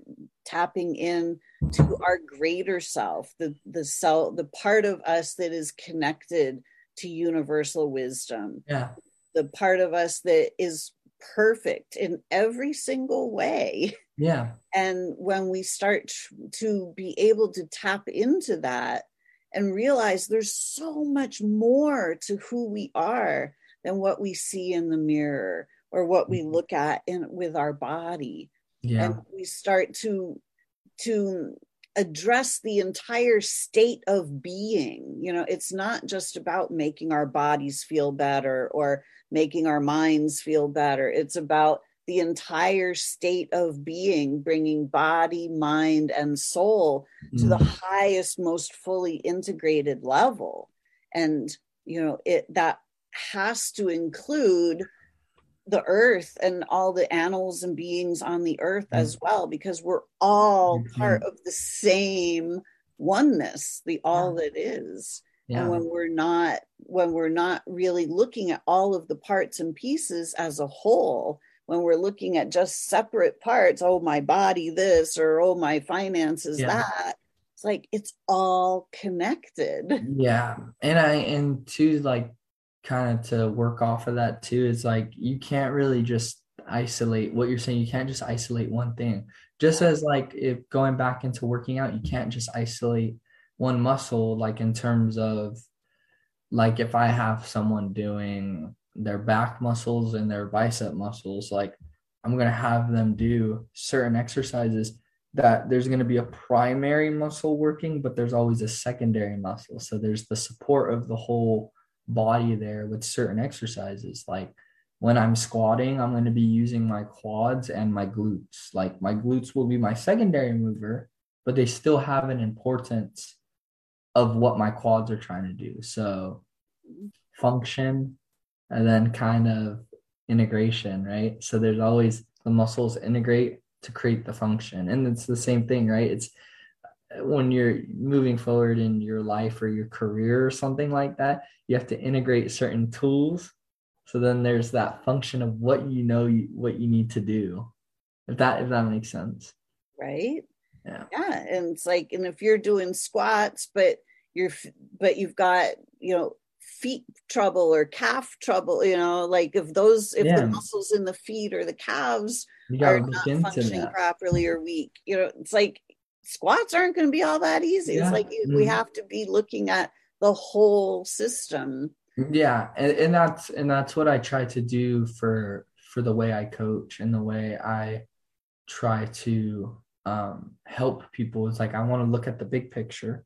tapping in to our greater self the the self the part of us that is connected to universal wisdom. Yeah. The part of us that is perfect in every single way. Yeah. And when we start to be able to tap into that and realize there's so much more to who we are than what we see in the mirror or what we mm-hmm. look at in with our body. Yeah. And we start to to address the entire state of being. You know, it's not just about making our bodies feel better or making our minds feel better. It's about the entire state of being, bringing body, mind, and soul mm. to the mm. highest, most fully integrated level. And, you know, it that has to include the earth and all the animals and beings on the earth mm-hmm. as well because we're all mm-hmm. part of the same oneness the all yeah. that is yeah. and when we're not when we're not really looking at all of the parts and pieces as a whole when we're looking at just separate parts oh my body this or oh my finances yeah. that it's like it's all connected. Yeah. And i and to like kind of to work off of that too is like you can't really just isolate what you're saying you can't just isolate one thing. Just as like if going back into working out you can't just isolate one muscle like in terms of like if i have someone doing their back muscles and their bicep muscles like i'm going to have them do certain exercises that there's going to be a primary muscle working but there's always a secondary muscle so there's the support of the whole body there with certain exercises. Like when I'm squatting, I'm going to be using my quads and my glutes. Like my glutes will be my secondary mover, but they still have an importance of what my quads are trying to do. So function and then kind of integration, right? So there's always the muscles integrate to create the function. And it's the same thing, right? It's when you're moving forward in your life or your career or something like that, you have to integrate certain tools. So then there's that function of what you know you, what you need to do. If that if that makes sense. Right? Yeah. Yeah, and it's like and if you're doing squats but you're but you've got, you know, feet trouble or calf trouble you know like if those if Yeah. the muscles in the feet or the calves are not functioning that. properly or weak you know it's like squats aren't going to be all that easy Yeah. it's like you- we have to be looking at the whole system Yeah, and, and that's and that's what I try to do for for the way I coach and the way I try to um, help people. Is like I want to look at the big picture.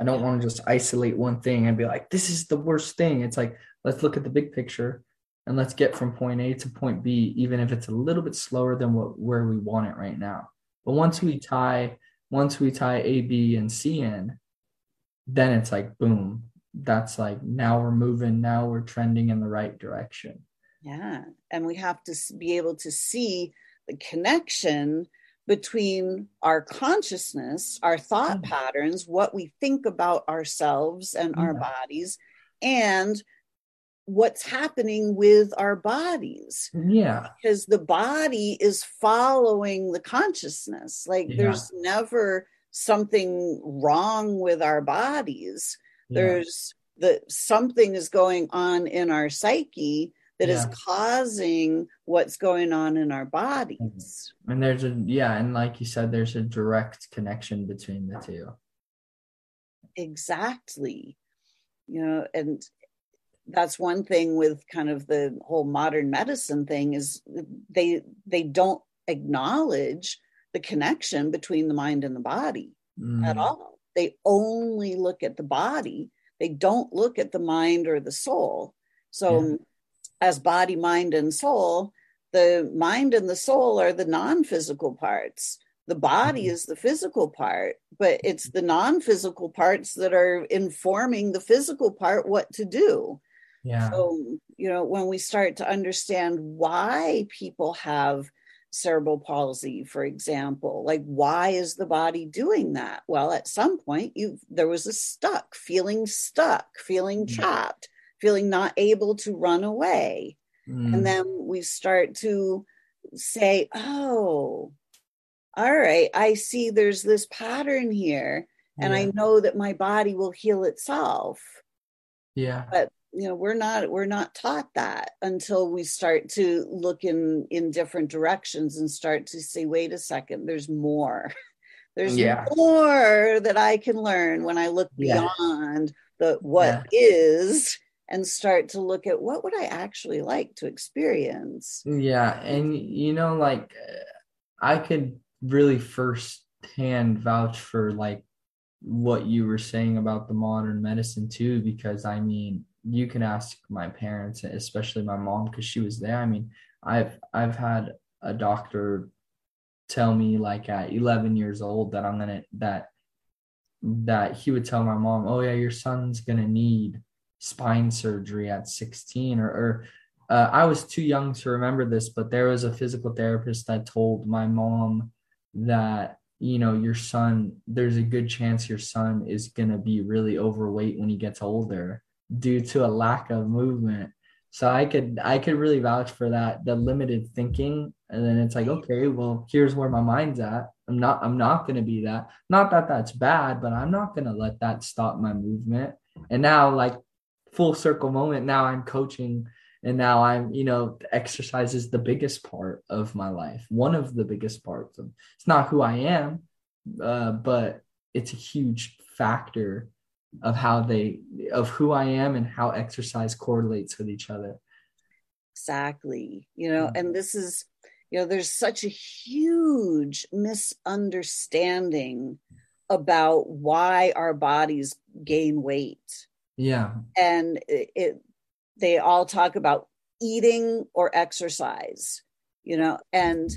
I don't want to just isolate one thing and be like, this is the worst thing. It's like let's look at the big picture and let's get from point A to point B, even if it's a little bit slower than what where we want it right now. But once we tie once we tie A, B, and C in, then it's like boom. That's like now we're moving, now we're trending in the right direction. Yeah. And we have to be able to see the connection between our consciousness, our thought Mm. patterns, what we think about ourselves and our bodies, and what's happening with our bodies. Yeah. Because the body is following the consciousness. Like Yeah. there's never something wrong with our bodies Yeah. there's the something is going on in our psyche that is Yeah. causing what's going on in our bodies And there's a yeah, and like you said, there's a direct connection between the two. exactly you know and that's one thing with kind of the whole modern medicine thing is they they don't acknowledge the connection between the mind and the body at Mm, all. They only look at the body. They don't look at the mind or the soul. So, Yeah. As body, mind, and soul, the mind and the soul are the non physical parts. The body Mhm. is the physical part, but it's the non physical parts that are informing the physical part what to do. Yeah. So, you know, when we start to understand why people have cerebral palsy, for example, like why is the body doing that? Well, at some point you there was a stuck, feeling stuck, feeling Mhm. Feeling not able to run away. Mm, And then we start to say, oh, all right, I see there's this pattern here, and I know that my body will heal itself yeah. but you know we're not we're not taught that until we start to look in in different directions and start to say wait a second there's more there's Yeah. more that i can learn when i look Yeah. beyond the what is and start to look at what would i actually like to experience Yeah, and you know, like uh, I could really first hand vouch for like what you were saying about the modern medicine too, because I mean, you can ask my parents, especially my mom, because she was there. I mean, I've I've had a doctor tell me like at 11 years old that I'm gonna that that he would tell my mom, oh yeah, your son's gonna need spine surgery at 16 or, or uh, I was too young to remember this, but there was a physical therapist that told my mom that, you know, your son, there's a good chance your son is going to be really overweight when he gets older due to a lack of movement. So I could I could really vouch for that, the limited thinking. And then it's like, okay, well, here's where my mind's at. I'm not I'm not going to be that. Not that that's bad, but I'm not going to let that stop my movement. And now like full circle moment, now I'm coaching and now i'm you know exercise is the biggest part of my life. One of the biggest parts of, it's not who i am uh, but it's a huge factor of how they of who i am and how exercise correlates with each other. Exactly. You know and this is you know there's such a huge misunderstanding about why our bodies gain weight yeah. And it, it they all talk about eating or exercise you know and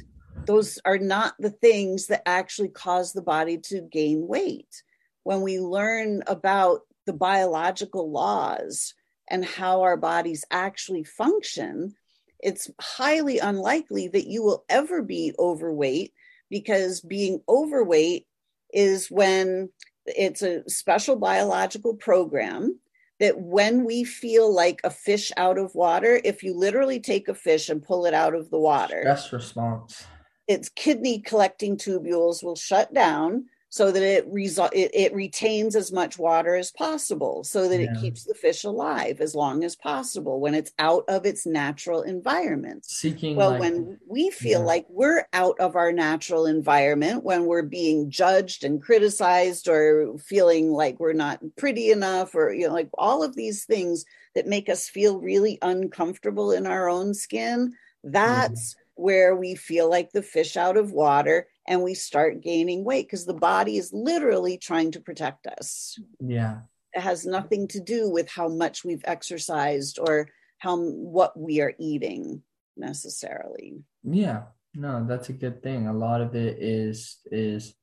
those are not the things that actually cause the body to gain weight. When we learn about the biological laws and how our bodies actually function it's highly unlikely that you will ever be overweight because being overweight is when it's a special biological program that when we feel like a fish out of water, if you literally take a fish and pull it out of the water, stress response its kidney collecting tubules will shut down. So that it, result it, it retains as much water as possible so that Yeah. it keeps the fish alive as long as possible when it's out of its natural environment seeking well like when we feel Yeah. like we're out of our natural environment when we're being judged and criticized or feeling like we're not pretty enough or you know like all of these things that make us feel really uncomfortable in our own skin mm-hmm. that's where we feel like the fish out of water and we start gaining weight because the body is literally trying to protect us. Yeah. It has nothing to do with how much we've exercised or how what we are eating necessarily. Yeah. No that's a good thing. A lot of it is is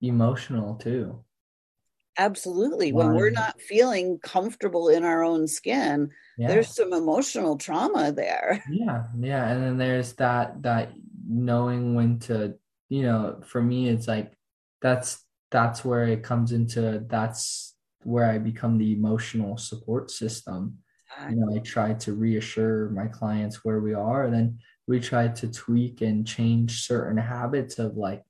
emotional too. Absolutely. When we're not feeling comfortable in our own skin yeah. there's some emotional trauma there. Yeah, yeah, and then there's that that knowing when to, you know, for me it's like that's that's where it comes into that's where I become the emotional support system. You know, I try to reassure my clients where we are, and then we try to tweak and change certain habits of like,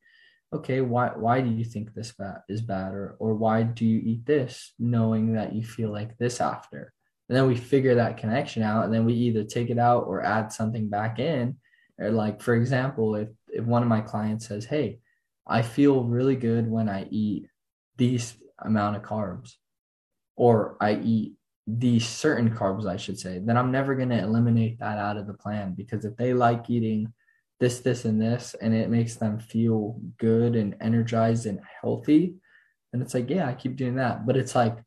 okay, why why do you think this bad is bad, or or why do you eat this, knowing that you feel like this after? and then we figure that connection out and then we either take it out or add something back in or like for example if if one of my clients says hey i feel really good when i eat these amount of carbs or i eat these certain carbs i should say then i'm never going to eliminate that out of the plan because if they like eating this this and this and it makes them feel good and energized and healthy then it's like yeah i keep doing that. But it's like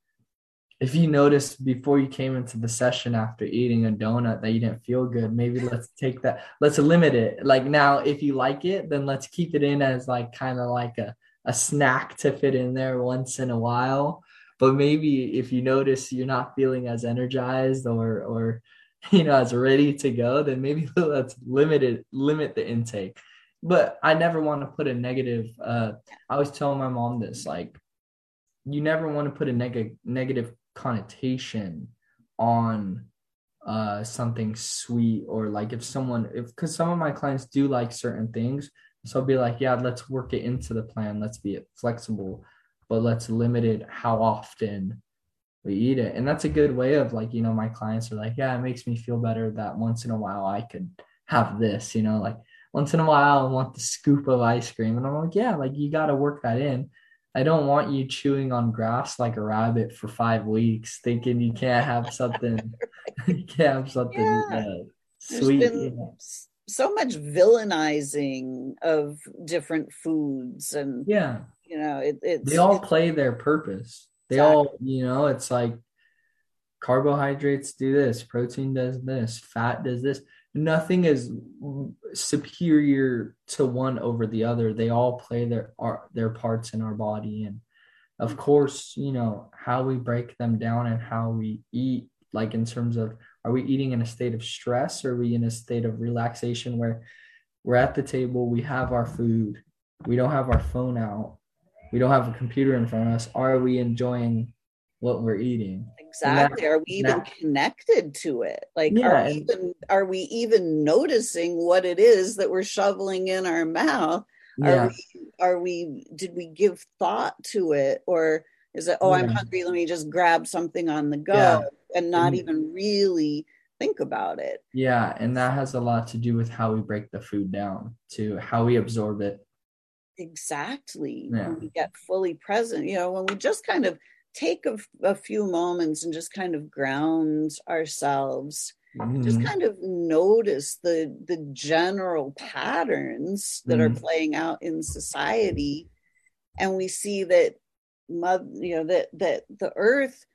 if you noticed before you came into the session after eating a donut that you didn't feel good, maybe let's take that, let's limit it. Like now, if you like it, then let's keep it in as like kind of like a, a snack to fit in there once in a while. But maybe if you notice you're not feeling as energized or or you know as ready to go, then maybe let's limit it, limit the intake. But I never want to put a negative. Uh, I was telling my mom this like you never want to put a neg- negative connotation on uh something sweet or like if someone if because some of my clients do like certain things. So I'll be like yeah let's work it into the plan. Let's be flexible but let's limit it how often we eat it. And that's a good way of like you know my clients are like yeah it makes me feel better that once in a while i could have this you know like once in a while i want the scoop of ice cream. And i'm like yeah like you got to work that in I don't want you chewing on grass like a rabbit for five weeks, thinking you can't have something, you can't have something Yeah. uh, sweet. been you know. so much villainizing of different foods and Yeah, you know it, it's they all play their purpose. They all, you know, it's like carbohydrates do this, protein does this, fat does this. Nothing is superior to one over the other. They all play their our, their parts in our body, and of course, you know how we break them down and how we eat. Like in terms of, are we eating in a state of stress, or are we in a state of relaxation where we're at the table, we have our food, we don't have our phone out, we don't have a computer in front of us. Are we enjoying what we're eating? Exactly. Are we even that- connected to it? Like Yeah, are we even are we even noticing what it is that we're shoveling in our mouth? Yeah, are we are we did we give thought to it? Or is it oh i'm hungry let me just grab something on the go Yeah. and not Mhm. even really think about it? Yeah, and that has a lot to do with how we break the food down, to how we absorb it. exactly. Yeah. when we get fully present you know when we just kind of take a, a few moments and just kind of ground ourselves just Mhm. kind of notice the the general patterns that are Mhm. playing out in society and we see that mother you know that that the earth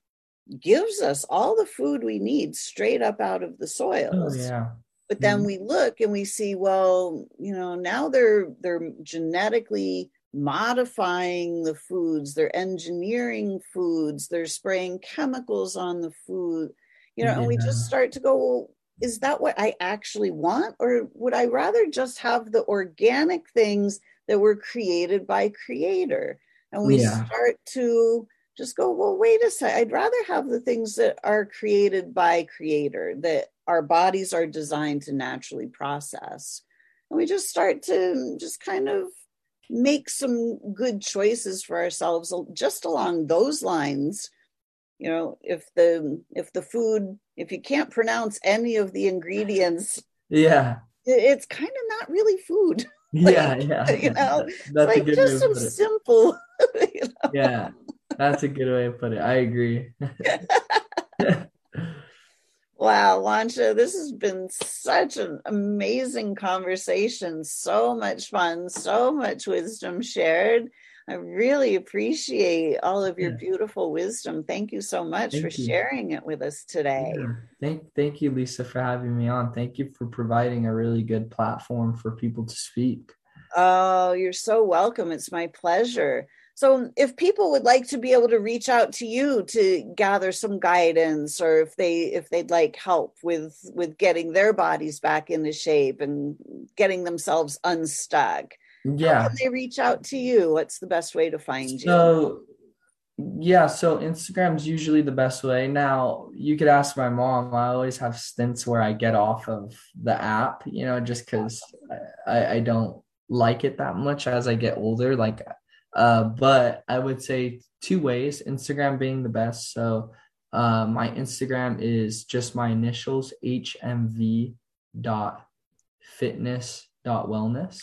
gives us all the food we need straight up out of the Oh soils yeah, but then Mhm. we look and we see well you know now they're they're genetically modifying the foods they're engineering foods they're spraying chemicals on the food you know and we just start to go well is that what i actually want or would i rather just have the organic things that were created by creator? And we Yeah. start to just go well wait a sec i'd rather have the things that are created by creator that our bodies are designed to naturally process. And we just start to just kind of make some good choices for ourselves just along those lines. You know if the if the food if you can't pronounce any of the ingredients yeah. it's kind of not really food. Like, yeah. yeah you know that's like just some simple you know? yeah that's a good way to put it. I agree Wow, Wansha, this has been such an amazing conversation. So much fun, so much wisdom shared. I really appreciate all of your yeah. beautiful wisdom. Thank you so much thank for you. sharing it with us today. Yeah. Thank, thank you, Lisa, for having me on. Thank you for providing a really good platform for people to speak. Oh, you're so welcome. It's my pleasure. So, um, if people would like to be able to reach out to you to gather some guidance, or if they if they'd like help with with getting their bodies back into shape and getting themselves unstuck, yeah, how can they reach out to you? What's the best way to find you? So, yeah, so Instagram's usually the best way. Now, you could ask my mom. I always have stints where I get off of the app, you know, just because I, I don't like it that much as I get older. Like uh, but I would say two ways, Instagram being the best. So uh, my Instagram is just my initials, hmv dot fitness dot wellness.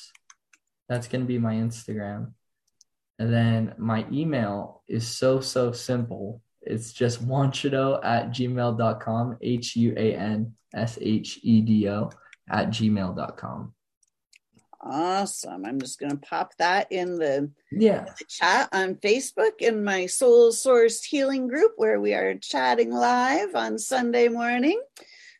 That's going to be my Instagram. And then my email is so, so simple. It's just Huanshedo at gmail.com, H U A N S H E D O at gmail.com. Awesome. I'm just going to pop that in the, yeah. the chat on Facebook in my Soul Source Healing group where we are chatting live on Sunday morning.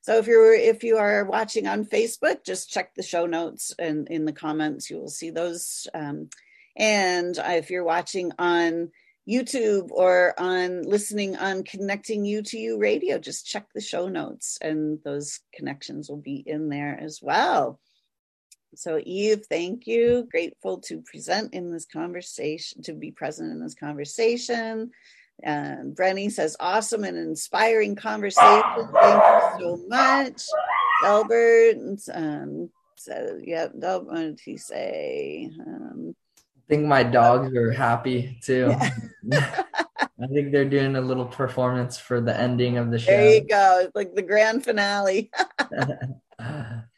So if you're if you are watching on Facebook, just check the show notes and in the comments you will see those. Um, and if you're watching on YouTube or on listening on Connecting You to You Radio, just check the show notes and those connections will be in there as well. So, Eve, thank you. Grateful to present in this conversation, to be present in this conversation. And Brenny says, awesome and inspiring conversation. Thank you so much. Albert, um, so, yeah, what did he say? Um, I think my dogs are happy too. Yeah. I think they're doing a little performance for the ending of the show. There you go. It's like the grand finale.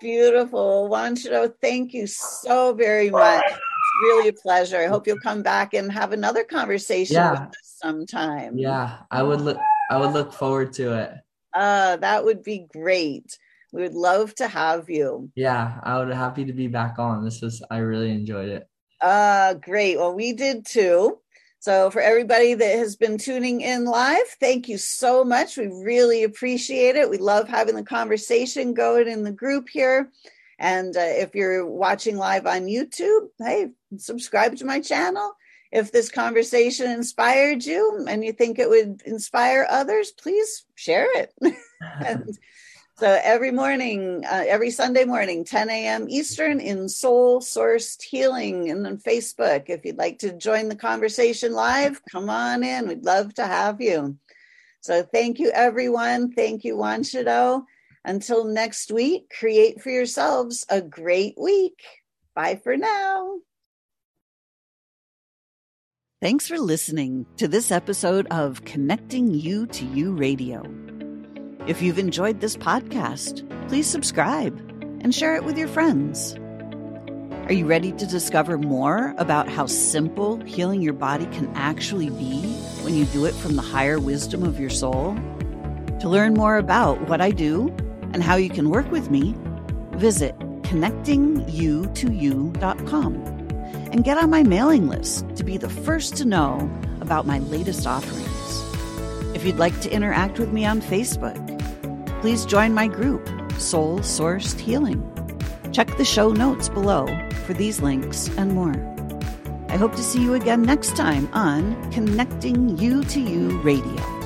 beautiful. Huanshedo, thank you so very much. It's really a pleasure. I hope you'll come back and have another conversation yeah. with us sometime. Yeah, I would look I would look forward to it. Uh, that would be great. We would love to have you. Yeah, I would happy to be back on. This was I really enjoyed it. Uh great. Well, we did too. So, for everybody that has been tuning in live, thank you so much. We really appreciate it. We love having the conversation going in the group here. And uh, if you're watching live on YouTube, hey, subscribe to my channel. If this conversation inspired you and you think it would inspire others, please share it. and so every morning, uh, every Sunday morning, 10 a.m. Eastern in Soul Sourced Healing and on Facebook. If you'd like to join the conversation live, come on in. We'd love to have you. So thank you, everyone. Thank you, Huanshedo. Until next week, create for yourselves a great week. Bye for now. Thanks for listening to this episode of Connecting You to You Radio. If you've enjoyed this podcast, please subscribe and share it with your friends. Are you ready to discover more about how simple healing your body can actually be when you do it from the higher wisdom of your soul? To learn more about what I do and how you can work with me, visit connectingyoutoyou.com and get on my mailing list to be the first to know about my latest offerings. If you'd like to interact with me on Facebook, please join my group, Soul Sourced Healing. Check the show notes below for these links and more. I hope to see you again next time on Connecting You to You Radio.